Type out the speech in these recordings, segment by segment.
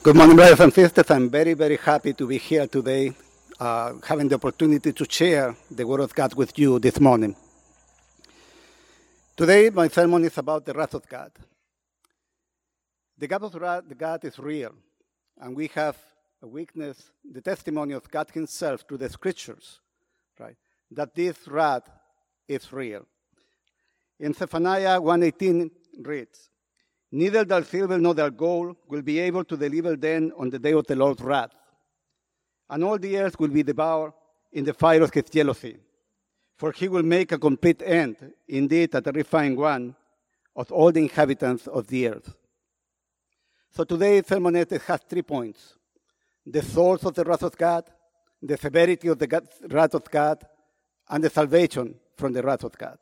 Good morning, brothers and sisters. I'm very, very happy to be here today, uh, having the opportunity to share the Word of God with you this morning. Today, my sermon is about the wrath of God. The God of wrath, God is real, and we have a witness, the testimony of God Himself through the Scriptures, right? That this wrath is real. In Zephaniah 1:18 reads, Neither their silver nor their gold will be able to deliver them on the day of the Lord's wrath. And all the earth will be devoured in the fire of his jealousy. For he will make a complete end, indeed a terrifying one, of all the inhabitants of the earth. So today's sermon has three points the source of the wrath of God, the severity of the wrath of God, and the salvation from the wrath of God.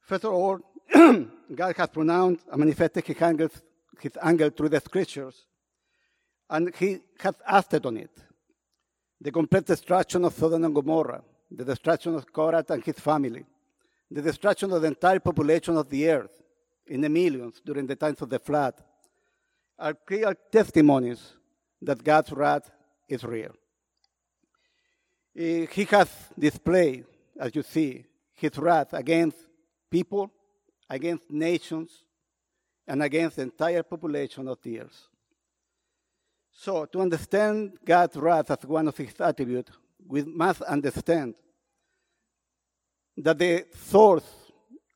First of all, God has pronounced and manifested his anger, his anger through the scriptures, and he has acted on it. The complete destruction of Sodom and Gomorrah, the destruction of Korah and his family, the destruction of the entire population of the earth in the millions during the times of the flood, are clear testimonies that God's wrath is real. Eh, he has displayed, as you see, his wrath against people against nations, and against the entire population of the earth. So, to understand God's wrath as one of his attributes, we must understand that the source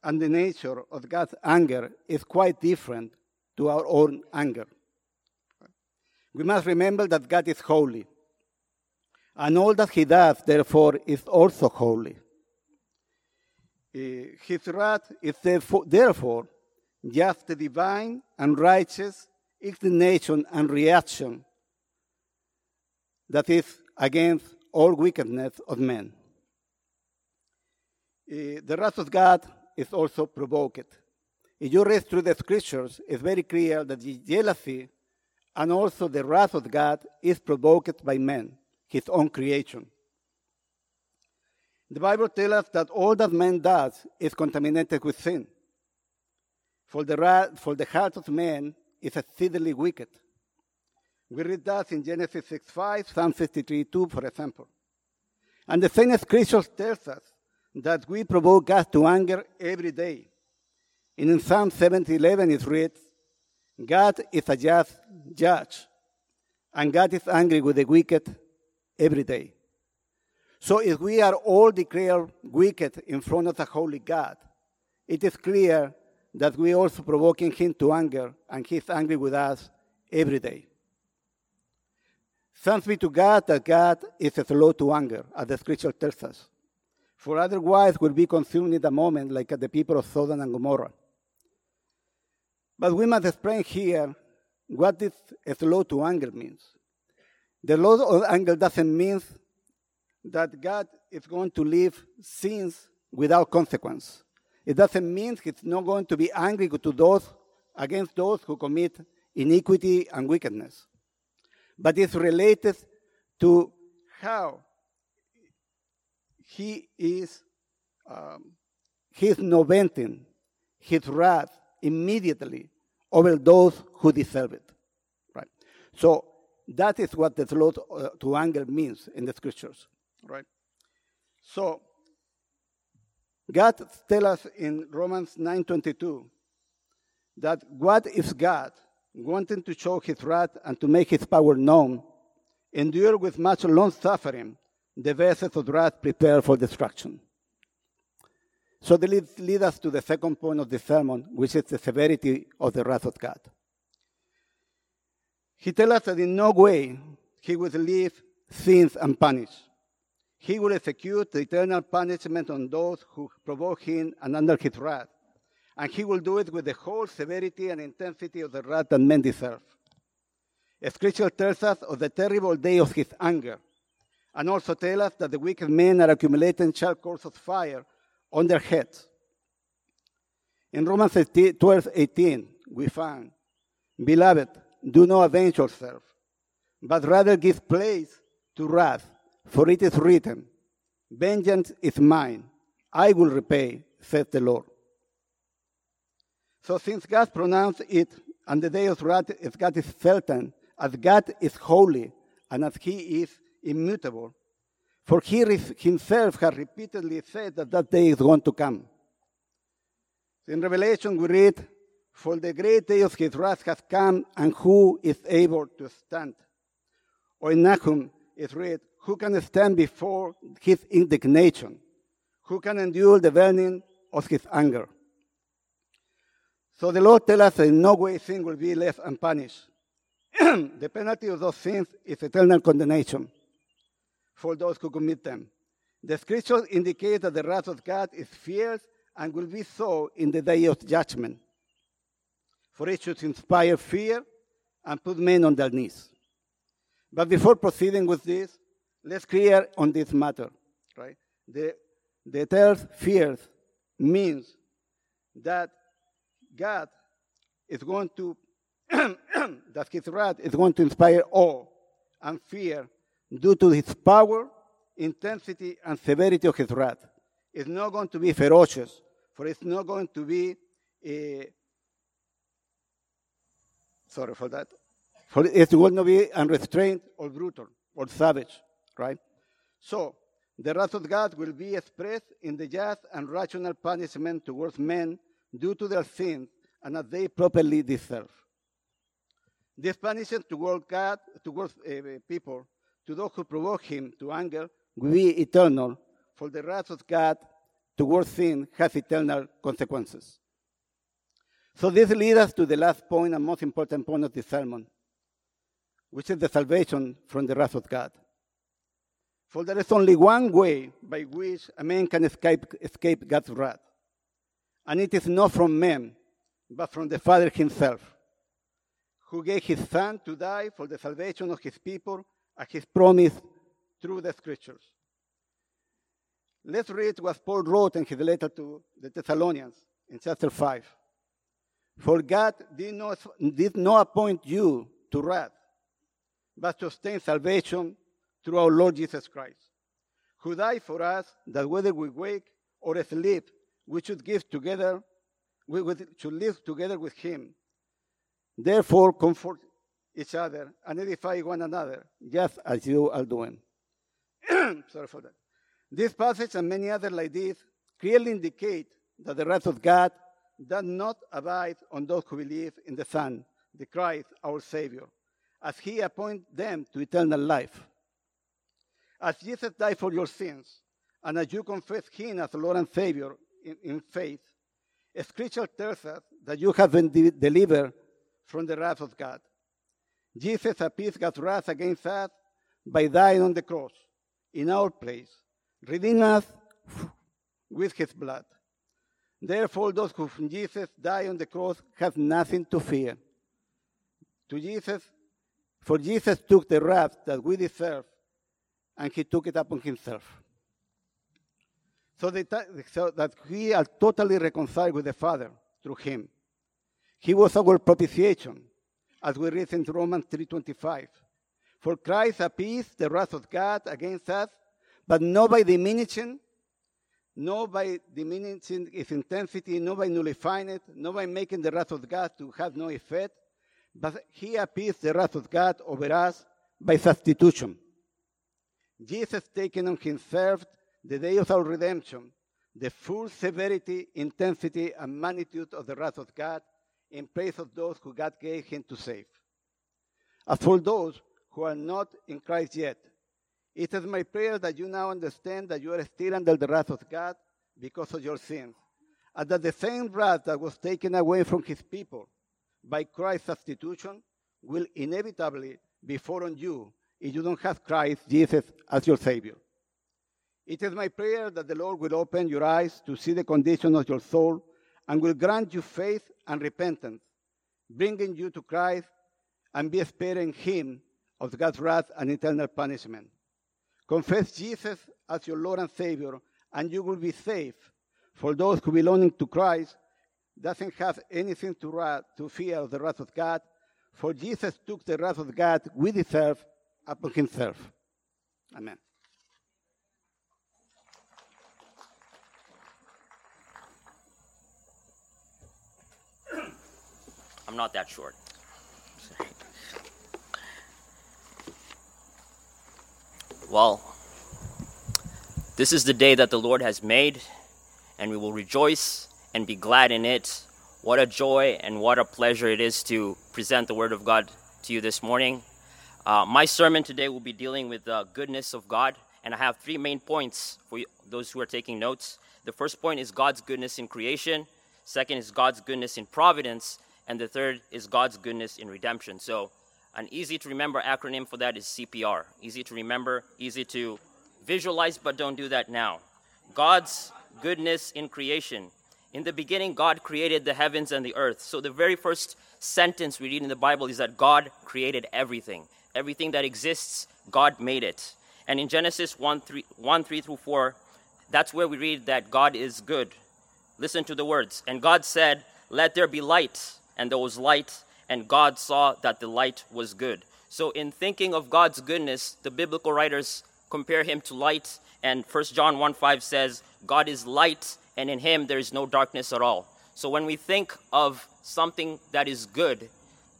and the nature of God's anger is quite different to our own anger. We must remember that God is holy, and all that he does, therefore, is also holy. His wrath is therefore, therefore just the divine and righteous indignation and reaction that is against all wickedness of men. Uh, the wrath of God is also provoked. If you read through the scriptures, it's very clear that the jealousy and also the wrath of God is provoked by man, his own creation. The Bible tells us that all that man does is contaminated with sin. For the, for the heart of man is exceedingly wicked. We read that in Genesis 6 5, Psalm 53 2, for example. And the same scripture tells us that we provoke God to anger every day. And in Psalm 70 11 it reads, God is a just judge, and God is angry with the wicked every day. So if we are all declared wicked in front of the holy God, it is clear that we are also provoking him to anger, and he is angry with us every day. Thanks be to God that God is slow to anger, as the scripture tells us. For otherwise we'll be consumed in a moment like the people of Sodom and Gomorrah. But we must explain here what this slow to anger means. The slow of anger doesn't mean that God is going to leave sins without consequence. It doesn't mean He's not going to be angry to those against those who commit iniquity and wickedness. But it's related to how he is um, he's not venting his wrath immediately over those who deserve it. Right. So that is what the slow uh, to anger means in the scriptures. Right? So, God tells us in Romans 9.22 that what is God, wanting to show his wrath and to make his power known, endured with much long suffering the vessels of wrath prepared for destruction. So this leads lead us to the second point of the sermon, which is the severity of the wrath of God. He tells us that in no way he will leave sins unpunished. He will execute the eternal punishment on those who provoke him and under his wrath. And he will do it with the whole severity and intensity of the wrath that men deserve. Scripture tells us of the terrible day of his anger, and also tells us that the wicked men are accumulating charcoals of fire on their heads. In Romans 12 18, we find, Beloved, do not avenge yourself, but rather give place to wrath. For it is written, Vengeance is mine, I will repay, says the Lord. So since God pronounced it and the day of wrath as God is certain, as God is holy, and as he is immutable. For he himself has repeatedly said that that day is going to come. In Revelation, we read, For the great day of his wrath has come, and who is able to stand? Or in Nahum, it read, Who can stand before his indignation? Who can endure the burning of his anger? So the Lord tells us that in no way sin will be left unpunished. the penalty of those sins is eternal condemnation for those who commit them. The scriptures indicate that the wrath of God is fierce and will be so in the day of judgment. For it should inspire fear and put men on their knees. But before proceeding with this, let's clear on this matter, right? The, the term fears means that God is going to, that his wrath is going to inspire awe and fear due to his power, intensity, and severity of his wrath. It's not going to be ferocious, for it's not going to be a, sorry for that, for it's going to be unrestrained or brutal or savage, right? So, the wrath of God will be expressed in the just and rational punishment towards men due to their sins and as they properly deserve. This punishment towards God, towards uh, people, to those who provoke him to anger, will be eternal, for the wrath of God towards sin has eternal consequences. So this leads us to the last point and most important point of this sermon, which is the salvation from the wrath of God. For there is only one way by which a man can escape, escape God's wrath, and it is not from men, but from the Father himself, who gave his Son to die for the salvation of his people as his promise through the scriptures. Let's read what Paul wrote in his letter to the Thessalonians in chapter 5. For God did not, did not appoint you to wrath, but to obtain salvation through our Lord Jesus Christ, who died for us that whether we wake or sleep, we should give together we should live together with him. Therefore, comfort each other and edify one another, just as you are doing. Sorry for that. This passage and many others like this clearly indicate that the wrath of God does not abide on those who believe in the Son, the Christ, our Savior, as He appoints them to eternal life. As Jesus died for your sins, and as you confess Him as Lord and Savior in, in faith, Scripture tells us that you have been de- delivered from the wrath of God. Jesus appeased God's wrath against us by dying on the cross in our place, redeeming us with his blood. Therefore, those who Jesus died on the cross have nothing to fear. To Jesus, for Jesus took the wrath that we deserve, and he took it upon himself so that, so that we are totally reconciled with the Father through him. He was our propitiation, as we read in Romans 3.25. For Christ appeased the wrath of God against us, but not by diminishing, not by diminishing its intensity, not by nullifying it, not by making the wrath of God to have no effect, but he appeased the wrath of God over us by substitution. Jesus taking on himself the day of our redemption, the full severity, intensity, and magnitude of the wrath of God in place of those who God gave him to save. As for those who are not in Christ yet, it is my prayer that you now understand that you are still under the wrath of God because of your sins, and that the same wrath that was taken away from his people by Christ's substitution will inevitably be fallen on you if you don't have Christ Jesus as your Savior. It is my prayer that the Lord will open your eyes to see the condition of your soul and will grant you faith and repentance, bringing you to Christ and be sparing him of God's wrath and eternal punishment. Confess Jesus as your Lord and Savior, and you will be safe. For those who belong to Christ doesn't have anything to, wrath, to fear of the wrath of God, for Jesus took the wrath of God we deserve upon himself. Amen. I'm not that short. Well, this is the day that the Lord has made, and we will rejoice and be glad in it. What a joy and what a pleasure it is to present the Word of God to you this morning. Uh, my sermon today will be dealing with the goodness of God, and I have three main points for those who are taking notes. The first point is God's goodness in creation, second is God's goodness in providence, and the third is God's goodness in redemption. So, an easy to remember acronym for that is CPR. Easy to remember, easy to visualize, but don't do that now. God's goodness in creation. In the beginning, God created the heavens and the earth. So the very first sentence we read in the Bible is that God created everything. Everything that exists, God made it. And in Genesis 1 3, 1, 3 through 4, that's where we read that God is good. Listen to the words. And God said, Let there be light. And there was light and God saw that the light was good. So, in thinking of God's goodness, the biblical writers compare him to light, and 1 John 1 5 says, God is light, and in him there is no darkness at all. So, when we think of something that is good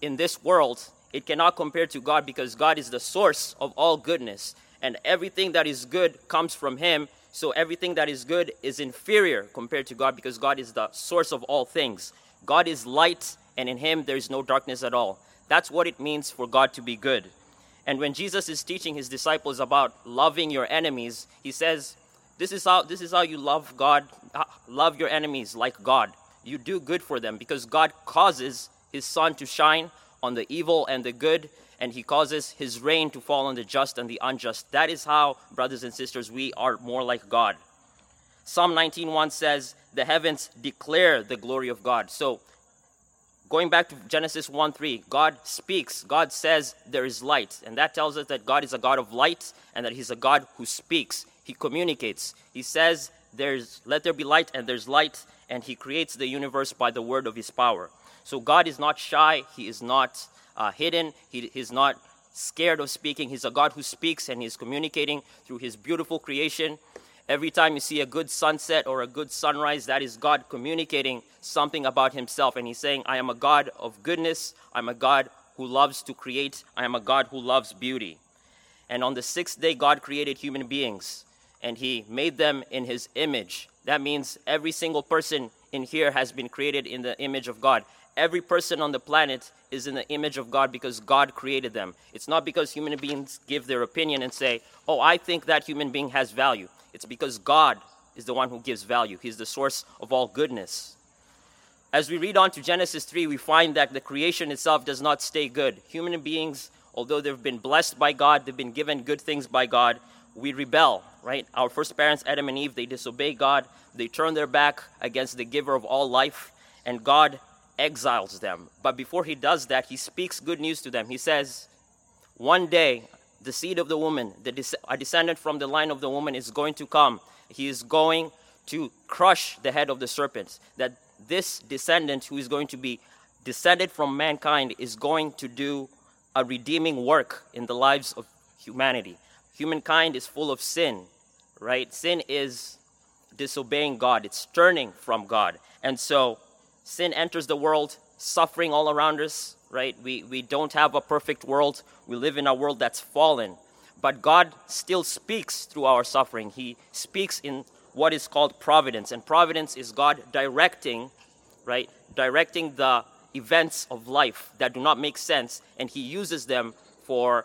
in this world, it cannot compare to God because God is the source of all goodness, and everything that is good comes from him. So, everything that is good is inferior compared to God because God is the source of all things. God is light, and in him there is no darkness at all. That's what it means for God to be good. And when Jesus is teaching his disciples about loving your enemies, he says, this is how this is how you love God, love your enemies like God. You do good for them because God causes his sun to shine on the evil and the good and he causes his rain to fall on the just and the unjust. That is how, brothers and sisters, we are more like God. Psalm 19:1 says, "The heavens declare the glory of God." So going back to Genesis 1 3, God speaks. God says there is light. And that tells us that God is a God of light and that He's a God who speaks. He communicates. He says, There's let there be light, and there's light, and He creates the universe by the word of His power. So God is not shy, He is not uh, hidden, he is not scared of speaking. He's a God who speaks and He's communicating through His beautiful creation. Every time you see a good sunset or a good sunrise, that is God communicating something about Himself. And He's saying, I am a God of goodness. I'm a God who loves to create. I am a God who loves beauty. And on the sixth day, God created human beings and He made them in His image. That means every single person in here has been created in the image of God. Every person on the planet is in the image of God because God created them. It's not because human beings give their opinion and say, Oh, I think that human being has value. It's because God is the one who gives value, He's the source of all goodness. As we read on to Genesis 3, we find that the creation itself does not stay good. Human beings, although they've been blessed by God, they've been given good things by God, we rebel, right? Our first parents, Adam and Eve, they disobey God, they turn their back against the giver of all life, and God exiles them. But before he does that, he speaks good news to them. He says, One day the seed of the woman, the a descendant from the line of the woman is going to come. He is going to crush the head of the serpent. That this descendant who is going to be descended from mankind is going to do a redeeming work in the lives of humanity. Humankind is full of sin, right? Sin is disobeying God, it's turning from God. And so sin enters the world, suffering all around us, right? We, we don't have a perfect world. We live in a world that's fallen. But God still speaks through our suffering. He speaks in what is called providence. And providence is God directing, right? Directing the events of life that do not make sense. And He uses them for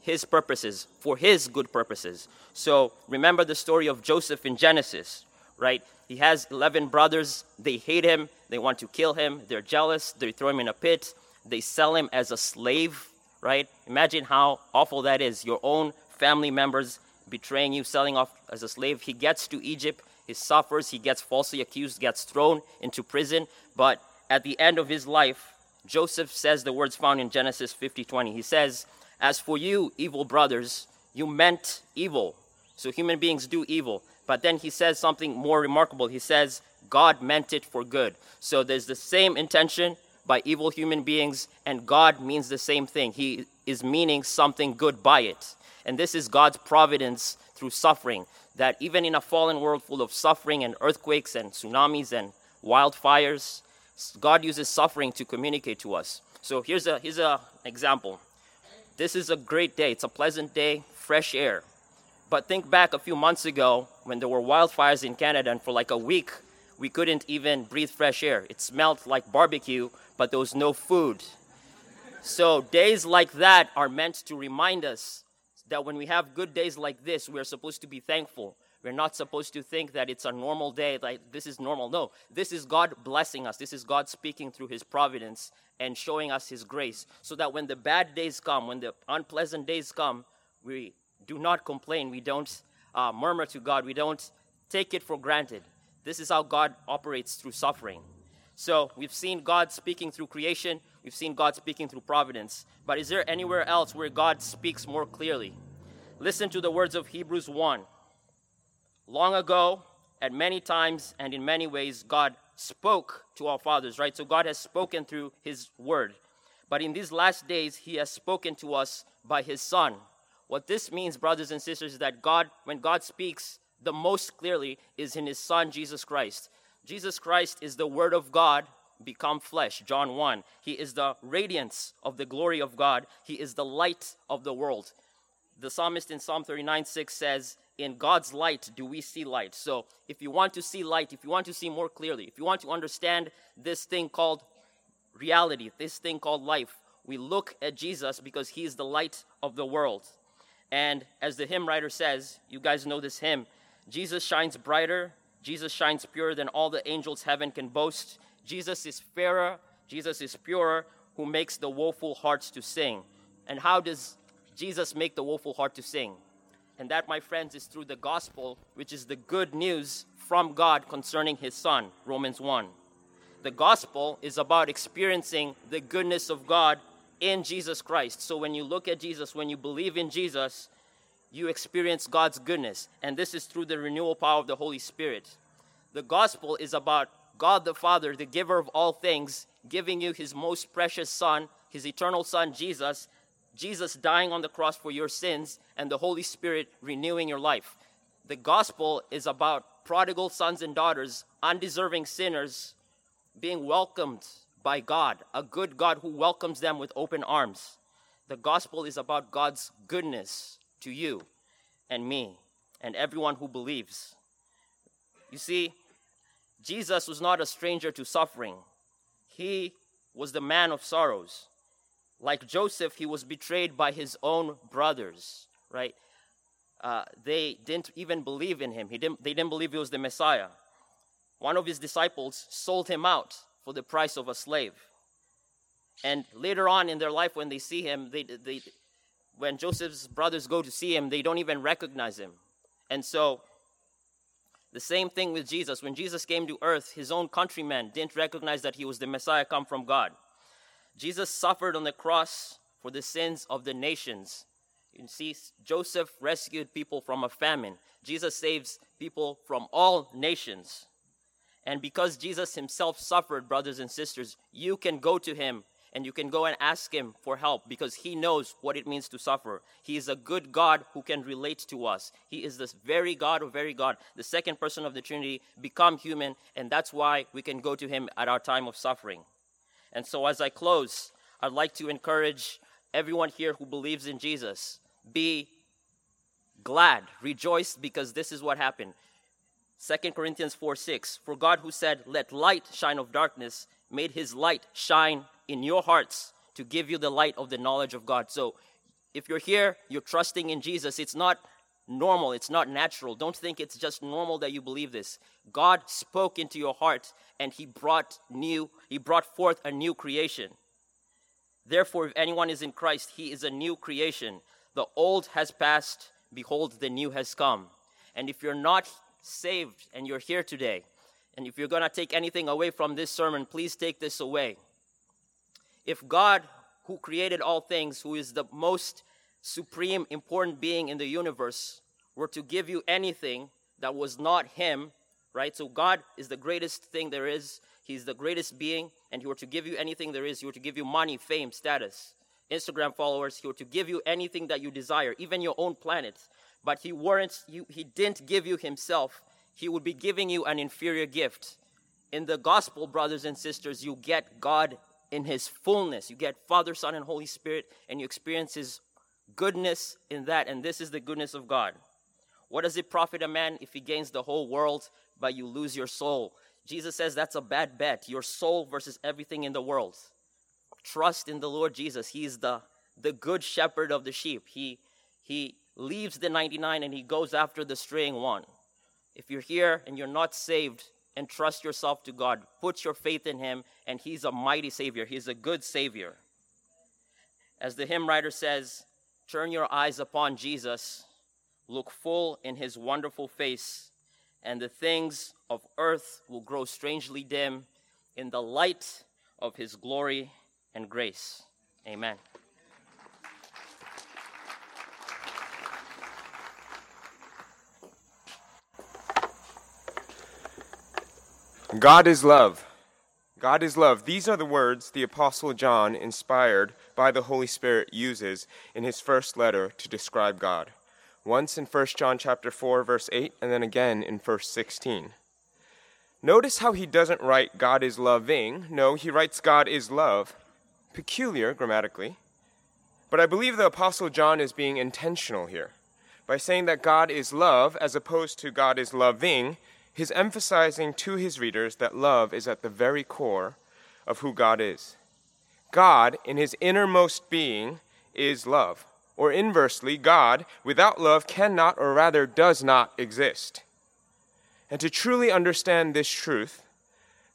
His purposes, for His good purposes. So remember the story of Joseph in Genesis, right? He has 11 brothers. They hate him. They want to kill him. They're jealous. They throw him in a pit. They sell him as a slave, right? Imagine how awful that is. Your own family members betraying you, selling off as a slave. He gets to Egypt, he suffers, he gets falsely accused, gets thrown into prison. But at the end of his life, Joseph says the words found in Genesis 50 20. He says, As for you, evil brothers, you meant evil. So human beings do evil. But then he says something more remarkable. He says, God meant it for good. So there's the same intention by evil human beings, and God means the same thing. He is meaning something good by it. And this is God's providence through suffering, that even in a fallen world full of suffering and earthquakes and tsunamis and wildfires, God uses suffering to communicate to us. So here's a here's an example. This is a great day. It's a pleasant day, fresh air. But think back a few months ago when there were wildfires in Canada, and for like a week we couldn't even breathe fresh air. It smelled like barbecue, but there was no food. So days like that are meant to remind us that when we have good days like this, we're supposed to be thankful. We're not supposed to think that it's a normal day, like this is normal. No, this is God blessing us. This is God speaking through His providence and showing us His grace. So that when the bad days come, when the unpleasant days come, we do not complain. We don't uh, murmur to God. We don't take it for granted. This is how God operates through suffering. So we've seen God speaking through creation, we've seen God speaking through providence. But is there anywhere else where God speaks more clearly? Listen to the words of Hebrews 1. Long ago, at many times and in many ways, God spoke to our fathers, right? So God has spoken through His word. But in these last days, He has spoken to us by His Son. What this means, brothers and sisters, is that God, when God speaks the most clearly, is in His Son, Jesus Christ. Jesus Christ is the Word of God become flesh. John 1. He is the radiance of the glory of God, He is the light of the world. The psalmist in Psalm 39 6 says, in God's light do we see light. So if you want to see light, if you want to see more clearly, if you want to understand this thing called reality, this thing called life, we look at Jesus because he is the light of the world. And as the hymn writer says, you guys know this hymn Jesus shines brighter, Jesus shines purer than all the angels heaven can boast. Jesus is fairer, Jesus is purer, who makes the woeful hearts to sing. And how does Jesus make the woeful heart to sing? And that, my friends, is through the gospel, which is the good news from God concerning his son, Romans 1. The gospel is about experiencing the goodness of God in Jesus Christ. So when you look at Jesus, when you believe in Jesus, you experience God's goodness. And this is through the renewal power of the Holy Spirit. The gospel is about God the Father, the giver of all things, giving you his most precious Son, his eternal Son, Jesus, Jesus dying on the cross for your sins, and the Holy Spirit renewing your life. The gospel is about prodigal sons and daughters, undeserving sinners, being welcomed by God, a good God who welcomes them with open arms. The gospel is about God's goodness to you and me and everyone who believes. You see, Jesus was not a stranger to suffering, he was the man of sorrows. Like Joseph, he was betrayed by his own brothers, right? Uh, they didn't even believe in him. He didn't, they didn't believe he was the Messiah. One of his disciples sold him out for the price of a slave. And later on in their life, when they see him, they, they, when Joseph's brothers go to see him, they don't even recognize him. And so, the same thing with Jesus. When Jesus came to earth, his own countrymen didn't recognize that he was the Messiah come from God. Jesus suffered on the cross for the sins of the nations. You see, Joseph rescued people from a famine. Jesus saves people from all nations. And because Jesus himself suffered, brothers and sisters, you can go to him and you can go and ask him for help because he knows what it means to suffer. He is a good God who can relate to us. He is this very God of very God, the second person of the Trinity, become human, and that's why we can go to him at our time of suffering. And so, as I close, I'd like to encourage everyone here who believes in Jesus be glad, rejoice, because this is what happened. 2 Corinthians 4 6 For God, who said, Let light shine of darkness, made his light shine in your hearts to give you the light of the knowledge of God. So, if you're here, you're trusting in Jesus, it's not normal, it's not natural. Don't think it's just normal that you believe this. God spoke into your heart and he brought new he brought forth a new creation. Therefore if anyone is in Christ, he is a new creation. The old has passed, behold the new has come. And if you're not saved and you're here today, and if you're going to take anything away from this sermon, please take this away. If God, who created all things, who is the most supreme, important being in the universe were to give you anything that was not Him, right? So God is the greatest thing there is. He's the greatest being, and He were to give you anything there is. He were to give you money, fame, status, Instagram followers. He were to give you anything that you desire, even your own planet. But He weren't. You, he didn't give you Himself. He would be giving you an inferior gift. In the gospel, brothers and sisters, you get God in his fullness. You get Father, Son, and Holy Spirit, and you experience his goodness in that, and this is the goodness of God. What does it profit a man if he gains the whole world, but you lose your soul? Jesus says that's a bad bet. Your soul versus everything in the world. Trust in the Lord Jesus. He is the, the good shepherd of the sheep. He, he leaves the 99 and he goes after the straying one. If you're here and you're not saved, and trust yourself to God. Put your faith in Him, and He's a mighty Savior. He's a good Savior. As the hymn writer says, turn your eyes upon Jesus, look full in His wonderful face, and the things of earth will grow strangely dim in the light of His glory and grace. Amen. God is love. God is love. These are the words the Apostle John, inspired by the Holy Spirit, uses in his first letter to describe God. Once in 1 John chapter 4 verse 8 and then again in verse 16. Notice how he doesn't write God is loving. No, he writes God is love. Peculiar grammatically. But I believe the Apostle John is being intentional here. By saying that God is love as opposed to God is loving, He's emphasizing to his readers that love is at the very core of who God is. God, in his innermost being, is love. Or inversely, God, without love, cannot, or rather does not exist. And to truly understand this truth,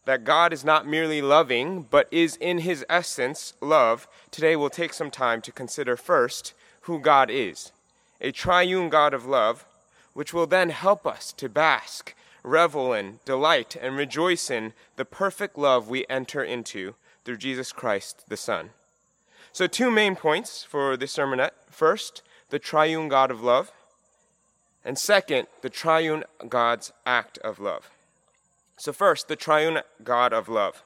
that God is not merely loving, but is in his essence love, today we'll take some time to consider first who God is a triune God of love, which will then help us to bask revel in, delight, and rejoice in the perfect love we enter into through Jesus Christ the Son. So, two main points for this sermonette. First, the triune God of love. And second, the triune God's act of love. So, first, the triune God of love.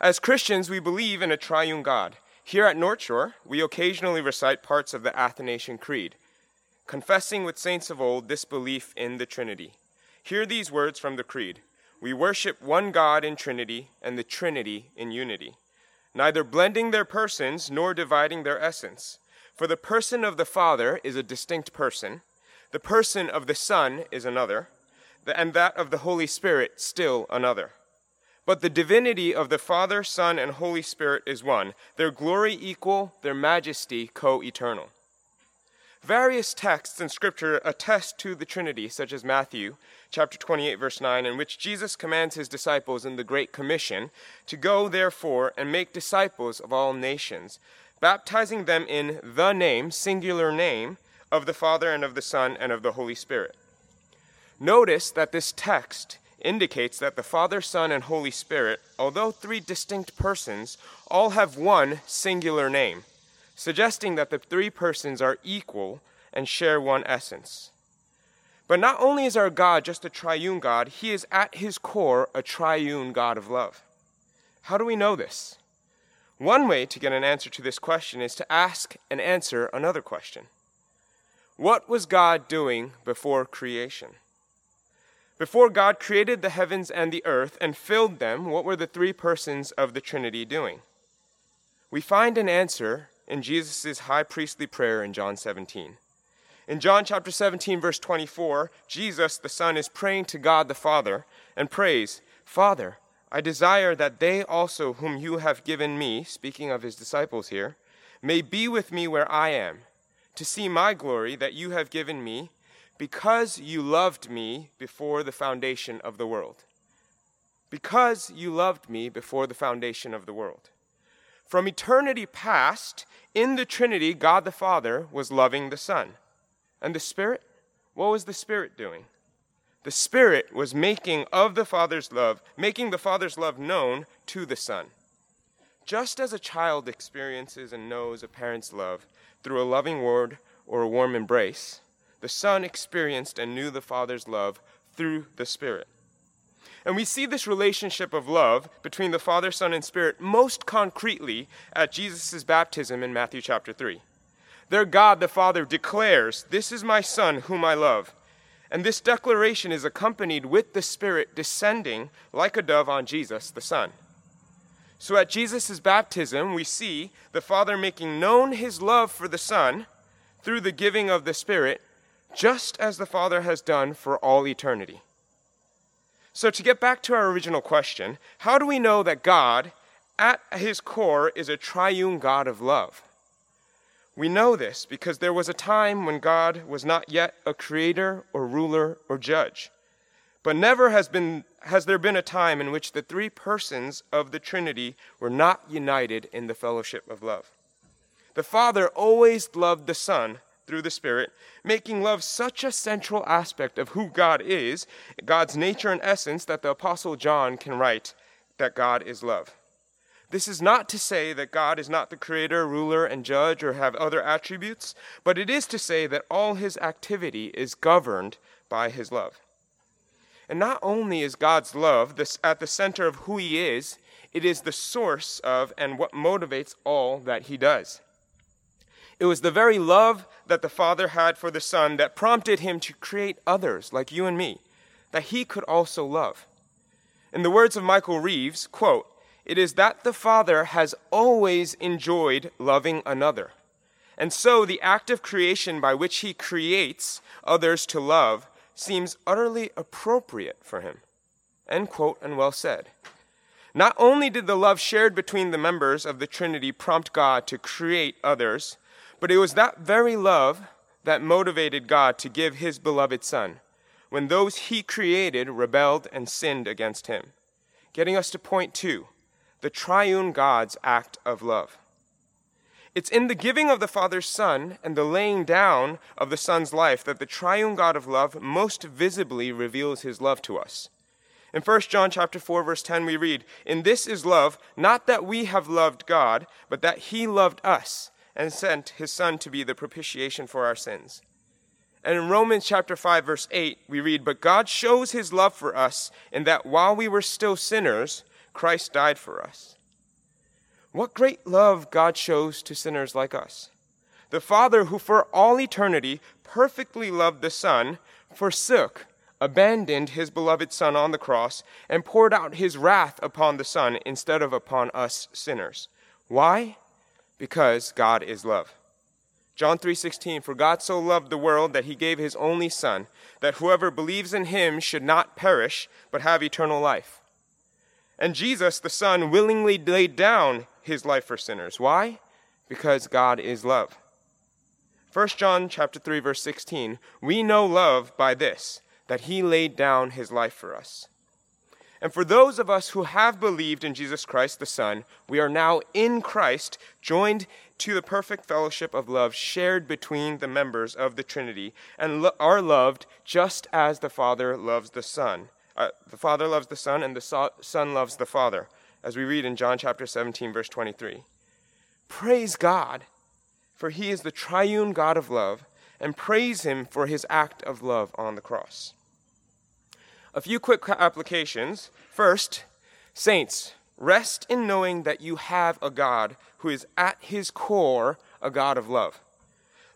As Christians, we believe in a triune God. Here at North Shore, we occasionally recite parts of the Athanasian Creed, confessing with saints of old this belief in the Trinity. Hear these words from the Creed We worship one God in Trinity, and the Trinity in unity, neither blending their persons nor dividing their essence. For the person of the Father is a distinct person, the person of the Son is another, and that of the Holy Spirit still another. But the divinity of the Father, Son, and Holy Spirit is one, their glory equal, their majesty co eternal. Various texts in Scripture attest to the Trinity, such as Matthew chapter 28, verse 9, in which Jesus commands his disciples in the Great Commission to go, therefore, and make disciples of all nations, baptizing them in the name, singular name, of the Father and of the Son and of the Holy Spirit. Notice that this text indicates that the Father, Son, and Holy Spirit, although three distinct persons, all have one singular name, suggesting that the three persons are equal and share one essence. But not only is our God just a triune God, he is at his core a triune God of love. How do we know this? One way to get an answer to this question is to ask and answer another question What was God doing before creation? Before God created the heavens and the earth and filled them, what were the three persons of the Trinity doing? We find an answer in Jesus' high priestly prayer in John 17. In John chapter 17, verse 24, Jesus, the Son, is praying to God the Father and prays, Father, I desire that they also, whom you have given me, speaking of his disciples here, may be with me where I am, to see my glory that you have given me, because you loved me before the foundation of the world. Because you loved me before the foundation of the world. From eternity past, in the Trinity, God the Father was loving the Son. And the Spirit? What was the Spirit doing? The Spirit was making of the Father's love, making the Father's love known to the Son. Just as a child experiences and knows a parent's love through a loving word or a warm embrace, the Son experienced and knew the Father's love through the Spirit. And we see this relationship of love between the Father, Son, and Spirit most concretely at Jesus' baptism in Matthew chapter 3. Their God the Father declares, This is my Son whom I love. And this declaration is accompanied with the Spirit descending like a dove on Jesus, the Son. So at Jesus' baptism, we see the Father making known his love for the Son through the giving of the Spirit, just as the Father has done for all eternity. So, to get back to our original question, how do we know that God, at his core, is a triune God of love? We know this because there was a time when God was not yet a creator or ruler or judge. But never has, been, has there been a time in which the three persons of the Trinity were not united in the fellowship of love. The Father always loved the Son through the Spirit, making love such a central aspect of who God is, God's nature and essence, that the Apostle John can write that God is love. This is not to say that God is not the creator, ruler, and judge or have other attributes, but it is to say that all his activity is governed by his love. And not only is God's love this, at the center of who he is, it is the source of and what motivates all that he does. It was the very love that the Father had for the Son that prompted him to create others like you and me, that he could also love. In the words of Michael Reeves, quote, it is that the Father has always enjoyed loving another. And so the act of creation by which he creates others to love seems utterly appropriate for him. End quote, and well said. Not only did the love shared between the members of the Trinity prompt God to create others, but it was that very love that motivated God to give his beloved Son when those he created rebelled and sinned against him. Getting us to point two the triune God's act of love. It's in the giving of the Father's Son and the laying down of the Son's life that the triune God of love most visibly reveals his love to us. In 1 John chapter 4 verse 10 we read, "In this is love, not that we have loved God, but that he loved us and sent his son to be the propitiation for our sins." And in Romans chapter 5 verse 8 we read, "But God shows his love for us in that while we were still sinners, Christ died for us." What great love God shows to sinners like us. The Father, who for all eternity perfectly loved the Son, forsook, abandoned his beloved Son on the cross, and poured out his wrath upon the Son instead of upon us sinners. Why? Because God is love. John 3:16 For God so loved the world that he gave his only son that whoever believes in him should not perish but have eternal life. And Jesus the son willingly laid down his life for sinners. Why? Because God is love. 1 John chapter 3 verse 16, we know love by this, that he laid down his life for us. And for those of us who have believed in Jesus Christ the Son, we are now in Christ, joined to the perfect fellowship of love shared between the members of the Trinity, and lo- are loved just as the Father loves the Son. Uh, the Father loves the Son, and the so- Son loves the Father as we read in John chapter 17, verse 23. Praise God, for he is the triune God of love, and praise him for his act of love on the cross. A few quick applications. First, saints, rest in knowing that you have a God who is at his core a God of love.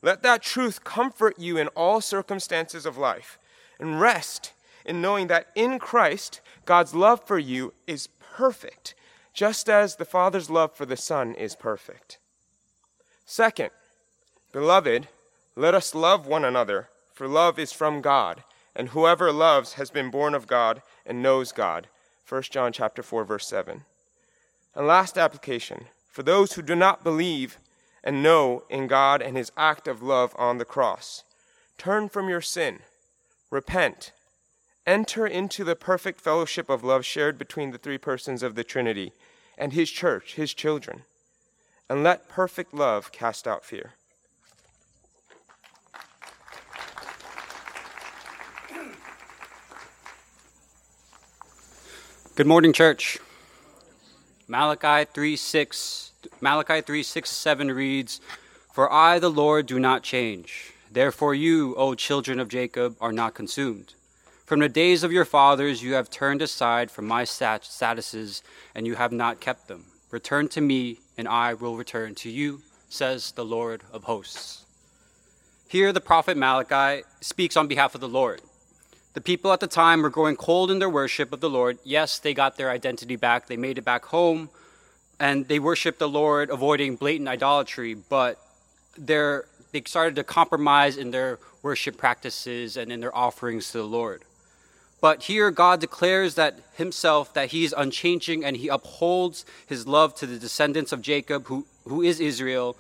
Let that truth comfort you in all circumstances of life, and rest in knowing that in Christ, God's love for you is perfect, just as the Father's love for the Son is perfect. Second, beloved, let us love one another, for love is from God, and whoever loves has been born of God and knows God. 1 John chapter 4 verse 7. And last application, for those who do not believe and know in God and his act of love on the cross, turn from your sin, repent, enter into the perfect fellowship of love shared between the three persons of the Trinity and his church, his children, and let perfect love cast out fear. Good morning, church. Malachi 3 6, Malachi 3 6 7 reads, For I, the Lord, do not change. Therefore, you, O children of Jacob, are not consumed. From the days of your fathers, you have turned aside from my statutes, and you have not kept them. Return to me, and I will return to you, says the Lord of hosts. Here, the prophet Malachi speaks on behalf of the Lord. The people at the time were growing cold in their worship of the Lord. Yes, they got their identity back, they made it back home, and they worshiped the Lord, avoiding blatant idolatry, but they started to compromise in their worship practices and in their offerings to the Lord. But here God declares that himself that he is unchanging and he upholds his love to the descendants of Jacob who, who is Israel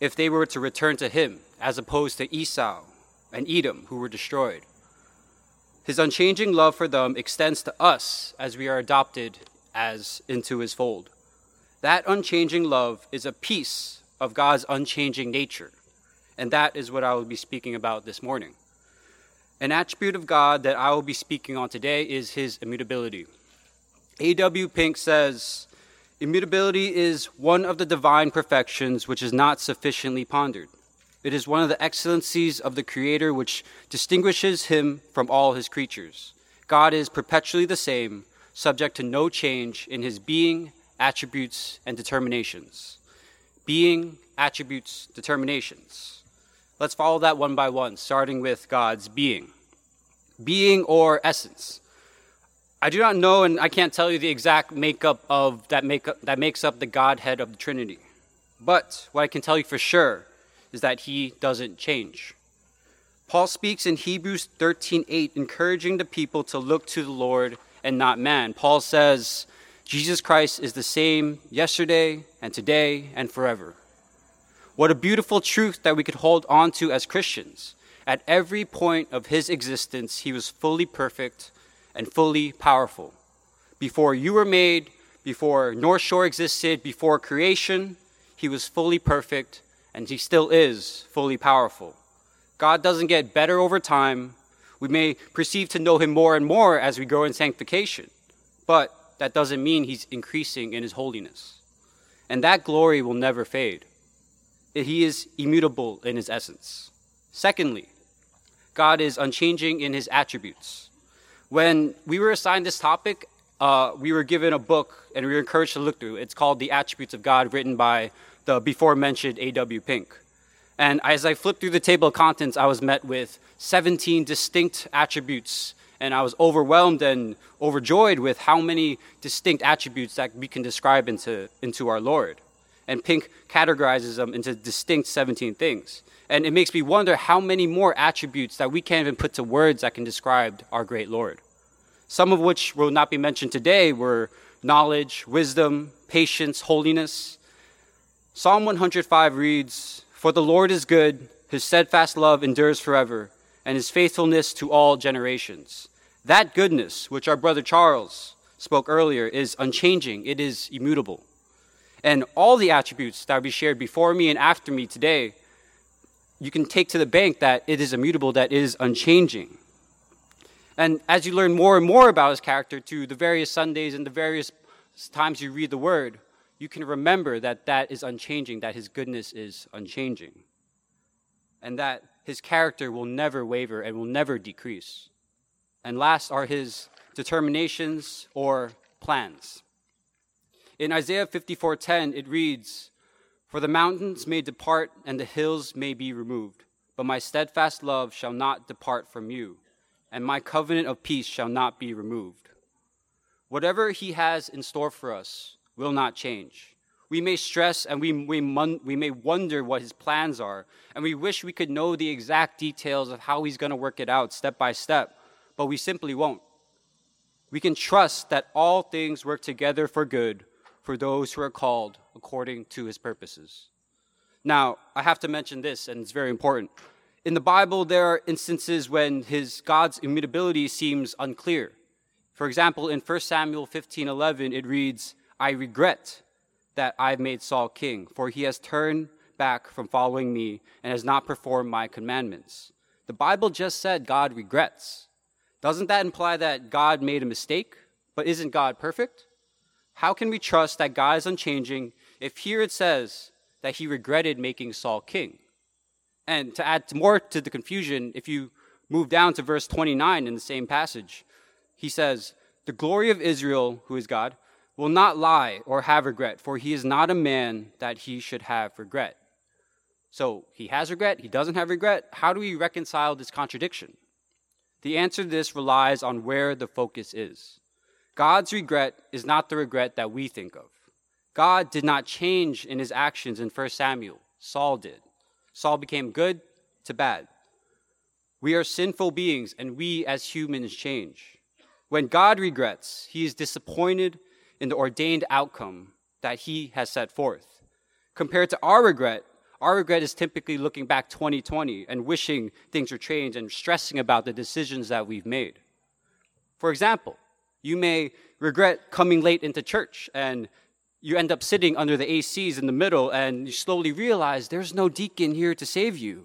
if they were to return to him as opposed to Esau and Edom who were destroyed. His unchanging love for them extends to us as we are adopted as into his fold. That unchanging love is a piece of God's unchanging nature. And that is what I will be speaking about this morning. An attribute of God that I will be speaking on today is his immutability. A.W. Pink says, Immutability is one of the divine perfections which is not sufficiently pondered. It is one of the excellencies of the Creator which distinguishes him from all his creatures. God is perpetually the same, subject to no change in his being, attributes, and determinations. Being, attributes, determinations. Let's follow that one by one, starting with God's being. Being or essence. I do not know, and I can't tell you the exact makeup of that makeup that makes up the Godhead of the Trinity. But what I can tell you for sure is that He doesn't change. Paul speaks in Hebrews 13:8, encouraging the people to look to the Lord and not man. Paul says, Jesus Christ is the same yesterday and today and forever. What a beautiful truth that we could hold on to as Christians. At every point of his existence, he was fully perfect and fully powerful. Before you were made, before North Shore existed, before creation, he was fully perfect and he still is fully powerful. God doesn't get better over time. We may perceive to know him more and more as we grow in sanctification, but that doesn't mean he's increasing in his holiness. And that glory will never fade he is immutable in his essence. Secondly, God is unchanging in his attributes. When we were assigned this topic, uh, we were given a book and we were encouraged to look through. It's called The Attributes of God, written by the before mentioned A.W. Pink. And as I flipped through the table of contents, I was met with 17 distinct attributes. And I was overwhelmed and overjoyed with how many distinct attributes that we can describe into, into our Lord and Pink categorizes them into distinct 17 things. And it makes me wonder how many more attributes that we can't even put to words that can describe our great Lord. Some of which will not be mentioned today were knowledge, wisdom, patience, holiness. Psalm 105 reads, For the Lord is good, his steadfast love endures forever, and his faithfulness to all generations. That goodness, which our brother Charles spoke earlier, is unchanging, it is immutable and all the attributes that will be shared before me and after me today, you can take to the bank that it is immutable, that it is unchanging. And as you learn more and more about his character to the various Sundays and the various times you read the word, you can remember that that is unchanging, that his goodness is unchanging, and that his character will never waver and will never decrease. And last are his determinations or plans. In Isaiah 54:10 it reads, "For the mountains may depart and the hills may be removed, but my steadfast love shall not depart from you, and my covenant of peace shall not be removed." Whatever he has in store for us will not change. We may stress and we, we, we may wonder what his plans are, and we wish we could know the exact details of how he's going to work it out step by step, but we simply won't. We can trust that all things work together for good for those who are called according to his purposes. Now, I have to mention this, and it's very important. In the Bible, there are instances when his God's immutability seems unclear. For example, in 1 Samuel 15:11, it reads, "I regret that I've made Saul king, for he has turned back from following me and has not performed my commandments." The Bible just said God regrets. Doesn't that imply that God made a mistake? But isn't God perfect? How can we trust that God is unchanging if here it says that he regretted making Saul king? And to add more to the confusion, if you move down to verse 29 in the same passage, he says, The glory of Israel, who is God, will not lie or have regret, for he is not a man that he should have regret. So he has regret, he doesn't have regret. How do we reconcile this contradiction? The answer to this relies on where the focus is. God's regret is not the regret that we think of. God did not change in his actions in 1 Samuel. Saul did. Saul became good to bad. We are sinful beings, and we as humans change. When God regrets, he is disappointed in the ordained outcome that he has set forth. Compared to our regret, our regret is typically looking back 2020 and wishing things were changed and stressing about the decisions that we've made. For example, you may regret coming late into church and you end up sitting under the ACs in the middle and you slowly realize there's no deacon here to save you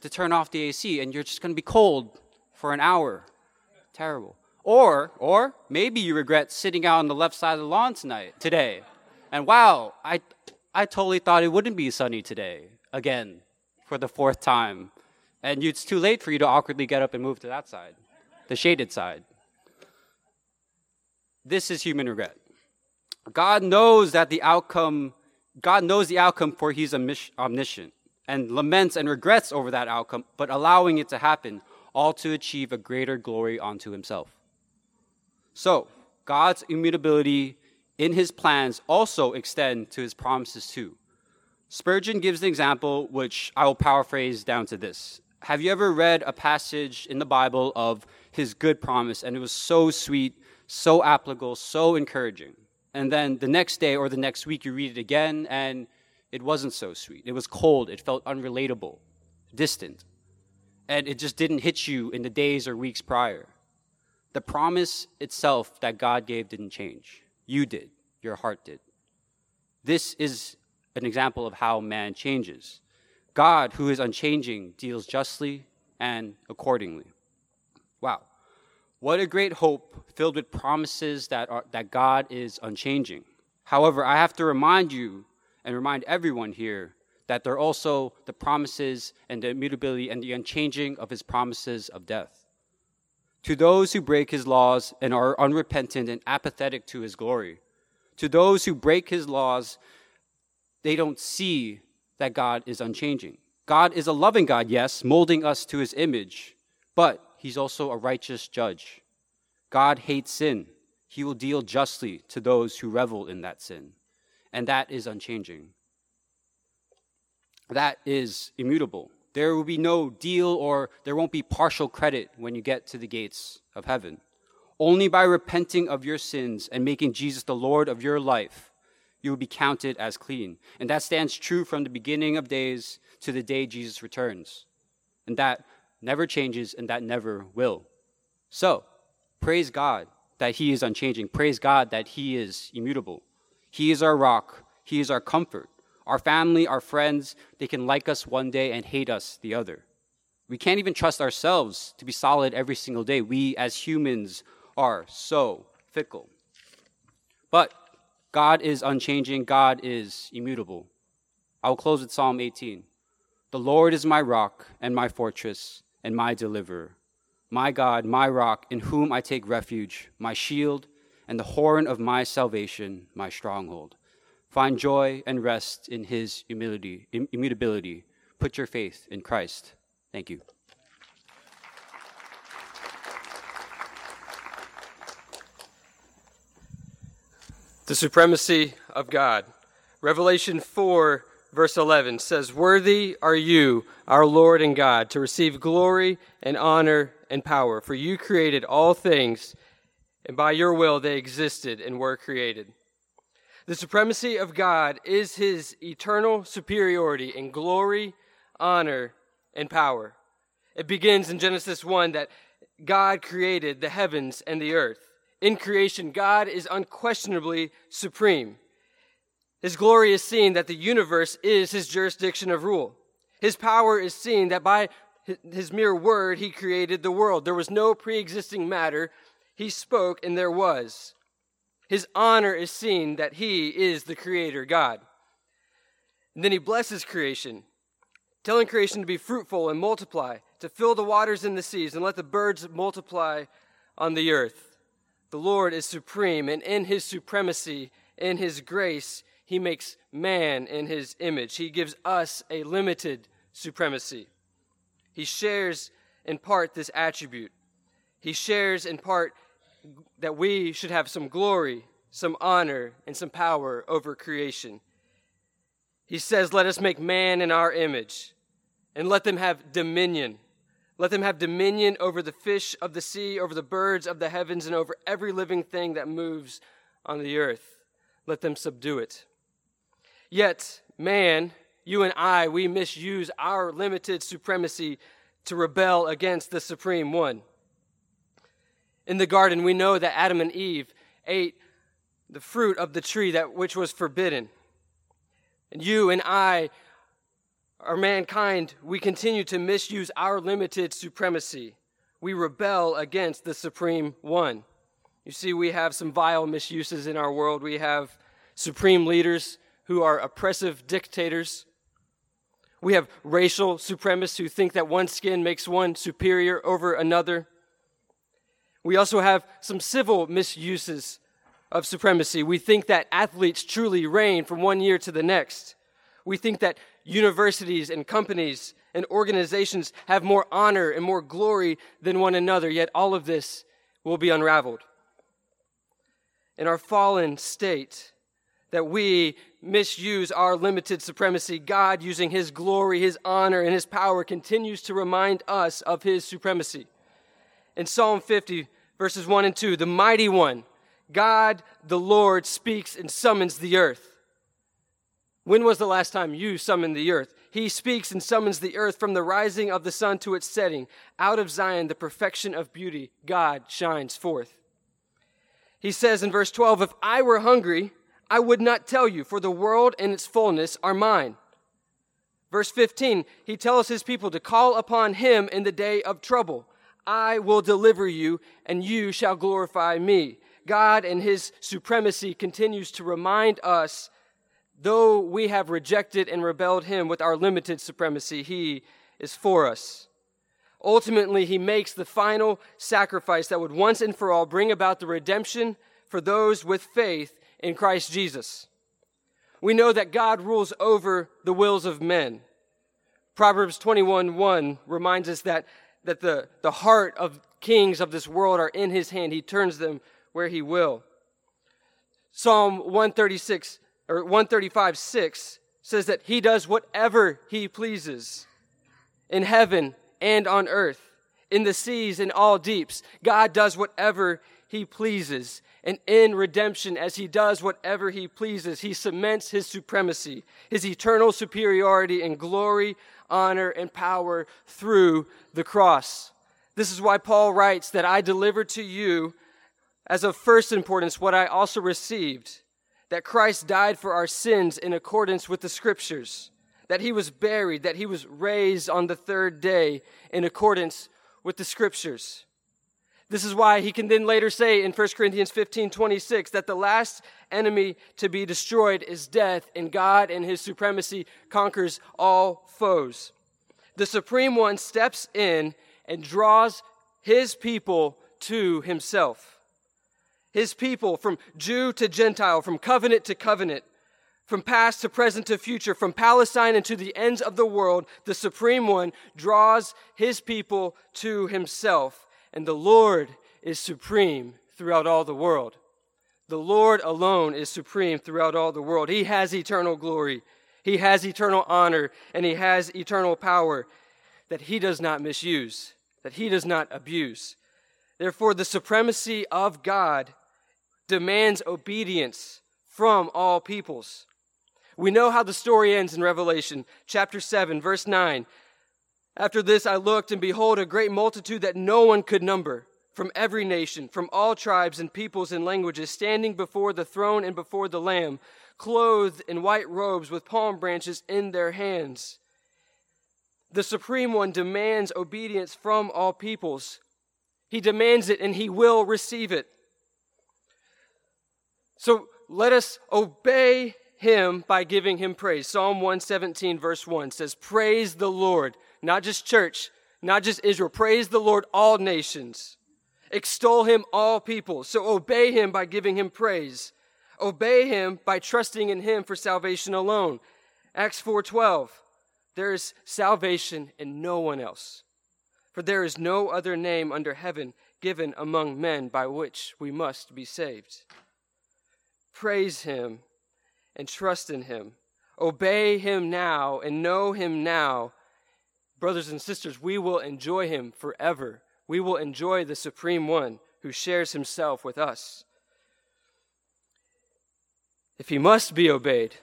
to turn off the AC and you're just going to be cold for an hour. Terrible. Or or maybe you regret sitting out on the left side of the lawn tonight today. And wow, I I totally thought it wouldn't be sunny today again for the fourth time. And it's too late for you to awkwardly get up and move to that side, the shaded side. This is human regret. God knows that the outcome, God knows the outcome for he's omniscient and laments and regrets over that outcome, but allowing it to happen, all to achieve a greater glory unto himself. So, God's immutability in his plans also extend to his promises too. Spurgeon gives an example which I will paraphrase down to this. Have you ever read a passage in the Bible of his good promise and it was so sweet, so applicable, so encouraging? And then the next day or the next week you read it again and it wasn't so sweet. It was cold, it felt unrelatable, distant. And it just didn't hit you in the days or weeks prior. The promise itself that God gave didn't change. You did. Your heart did. This is an example of how man changes. God, who is unchanging, deals justly and accordingly. Wow. What a great hope filled with promises that, are, that God is unchanging. However, I have to remind you and remind everyone here that there are also the promises and the immutability and the unchanging of his promises of death. To those who break his laws and are unrepentant and apathetic to his glory, to those who break his laws, they don't see that God is unchanging. God is a loving God, yes, molding us to his image, but he's also a righteous judge. God hates sin. He will deal justly to those who revel in that sin, and that is unchanging. That is immutable. There will be no deal or there won't be partial credit when you get to the gates of heaven. Only by repenting of your sins and making Jesus the Lord of your life, you will be counted as clean. And that stands true from the beginning of days to the day Jesus returns. And that never changes and that never will. So, praise God that He is unchanging. Praise God that He is immutable. He is our rock, He is our comfort. Our family, our friends, they can like us one day and hate us the other. We can't even trust ourselves to be solid every single day. We as humans are so fickle. But God is unchanging, God is immutable. I will close with Psalm 18. The Lord is my rock and my fortress and my deliverer. My God, my rock, in whom I take refuge, my shield and the horn of my salvation, my stronghold. Find joy and rest in his humility, immutability. Put your faith in Christ. Thank you. The supremacy of God. Revelation 4, verse 11 says, Worthy are you, our Lord and God, to receive glory and honor and power, for you created all things, and by your will they existed and were created. The supremacy of God is his eternal superiority in glory, honor, and power. It begins in Genesis 1 that God created the heavens and the earth. In creation, God is unquestionably supreme. His glory is seen that the universe is his jurisdiction of rule. His power is seen that by his mere word he created the world. There was no pre existing matter. He spoke and there was. His honor is seen that he is the creator God. And then he blesses creation, telling creation to be fruitful and multiply, to fill the waters in the seas, and let the birds multiply on the earth. The Lord is supreme, and in his supremacy, in his grace, he makes man in his image. He gives us a limited supremacy. He shares in part this attribute. He shares in part that we should have some glory, some honor, and some power over creation. He says, Let us make man in our image, and let them have dominion. Let them have dominion over the fish of the sea, over the birds of the heavens, and over every living thing that moves on the earth. Let them subdue it. Yet, man, you and I, we misuse our limited supremacy to rebel against the Supreme One. In the garden, we know that Adam and Eve ate the fruit of the tree that which was forbidden. And you and I, our mankind, we continue to misuse our limited supremacy. We rebel against the Supreme One. You see, we have some vile misuses in our world. We have supreme leaders who are oppressive dictators. We have racial supremacists who think that one skin makes one superior over another. We also have some civil misuses of supremacy. We think that athletes truly reign from one year to the next. We think that universities and companies and organizations have more honor and more glory than one another, yet all of this will be unraveled. In our fallen state, that we misuse our limited supremacy, God, using His glory, His honor, and His power, continues to remind us of His supremacy. In Psalm 50, verses 1 and 2, the mighty one, God the Lord, speaks and summons the earth. When was the last time you summoned the earth? He speaks and summons the earth from the rising of the sun to its setting. Out of Zion, the perfection of beauty, God shines forth. He says in verse 12, If I were hungry, I would not tell you, for the world and its fullness are mine. Verse 15, he tells his people to call upon him in the day of trouble. I will deliver you, and you shall glorify me. God and his supremacy continues to remind us, though we have rejected and rebelled him with our limited supremacy, he is for us. Ultimately, he makes the final sacrifice that would once and for all bring about the redemption for those with faith in Christ Jesus. We know that God rules over the wills of men. Proverbs 21 1 reminds us that, that the, the heart of kings of this world are in his hand. He turns them where he will. Psalm 136 or 135 6 says that he does whatever he pleases in heaven and on earth, in the seas and all deeps. God does whatever he pleases. And in redemption, as he does whatever he pleases, he cements his supremacy, his eternal superiority and glory, honor, and power through the cross. This is why Paul writes that I delivered to you as of first importance what I also received that Christ died for our sins in accordance with the scriptures, that he was buried, that he was raised on the third day in accordance with the scriptures. This is why he can then later say in 1 Corinthians 15 26 that the last enemy to be destroyed is death, and God and his supremacy conquers all foes. The Supreme One steps in and draws his people to himself. His people, from Jew to Gentile, from covenant to covenant, from past to present to future, from Palestine and to the ends of the world, the Supreme One draws his people to himself and the Lord is supreme throughout all the world. The Lord alone is supreme throughout all the world. He has eternal glory, He has eternal honor, and He has eternal power that He does not misuse, that He does not abuse. Therefore, the supremacy of God demands obedience from all peoples. We know how the story ends in Revelation chapter 7, verse 9. After this, I looked, and behold, a great multitude that no one could number, from every nation, from all tribes and peoples and languages, standing before the throne and before the Lamb, clothed in white robes with palm branches in their hands. The Supreme One demands obedience from all peoples. He demands it, and He will receive it. So let us obey Him by giving Him praise. Psalm 117, verse 1 says, Praise the Lord not just church, not just Israel. Praise the Lord, all nations. Extol him, all people. So obey him by giving him praise. Obey him by trusting in him for salvation alone. Acts 4:12. There is salvation in no one else. For there is no other name under heaven given among men by which we must be saved. Praise him and trust in him. Obey him now and know him now. Brothers and sisters, we will enjoy him forever. We will enjoy the Supreme One who shares himself with us. If he must be obeyed,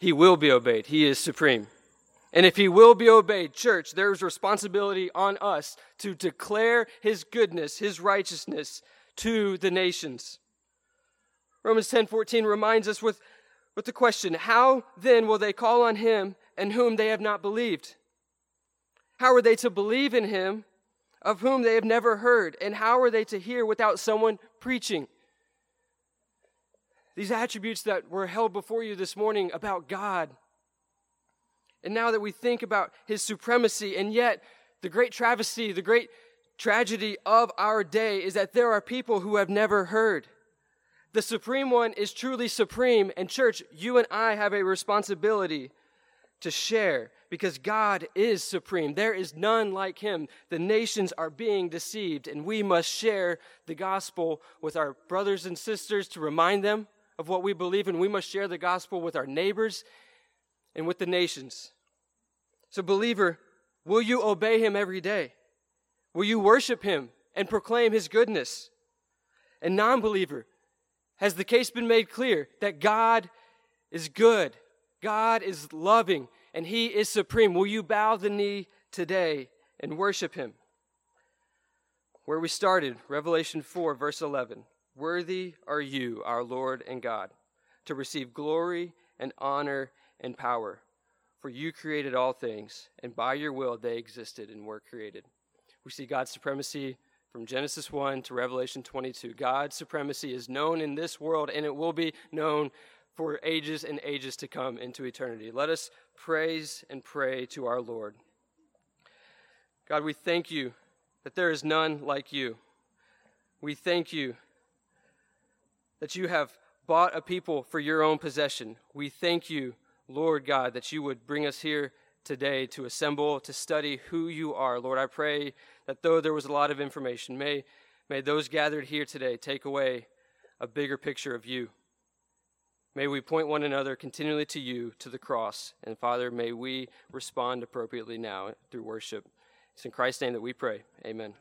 he will be obeyed. He is supreme. And if he will be obeyed, church, there is responsibility on us to declare his goodness, his righteousness to the nations. Romans 10:14 reminds us with, with the question, how then will they call on him and whom they have not believed? How are they to believe in him of whom they have never heard? And how are they to hear without someone preaching? These attributes that were held before you this morning about God and now that we think about his supremacy, and yet the great travesty, the great tragedy of our day is that there are people who have never heard. The Supreme One is truly supreme, and church, you and I have a responsibility to share because God is supreme. There is none like him. The nations are being deceived, and we must share the gospel with our brothers and sisters to remind them of what we believe, and we must share the gospel with our neighbors and with the nations. So, believer, will you obey him every day? Will you worship him and proclaim his goodness? And, non believer, has the case been made clear that God is good, God is loving, and he is supreme? Will you bow the knee today and worship him? Where we started, Revelation 4, verse 11 Worthy are you, our Lord and God, to receive glory and honor and power. For you created all things, and by your will they existed and were created. We see God's supremacy from Genesis 1 to Revelation 22. God's supremacy is known in this world, and it will be known for ages and ages to come into eternity. Let us praise and pray to our Lord. God, we thank you that there is none like you. We thank you that you have bought a people for your own possession. We thank you Lord God, that you would bring us here today to assemble, to study who you are. Lord, I pray that though there was a lot of information, may, may those gathered here today take away a bigger picture of you. May we point one another continually to you, to the cross. And Father, may we respond appropriately now through worship. It's in Christ's name that we pray. Amen.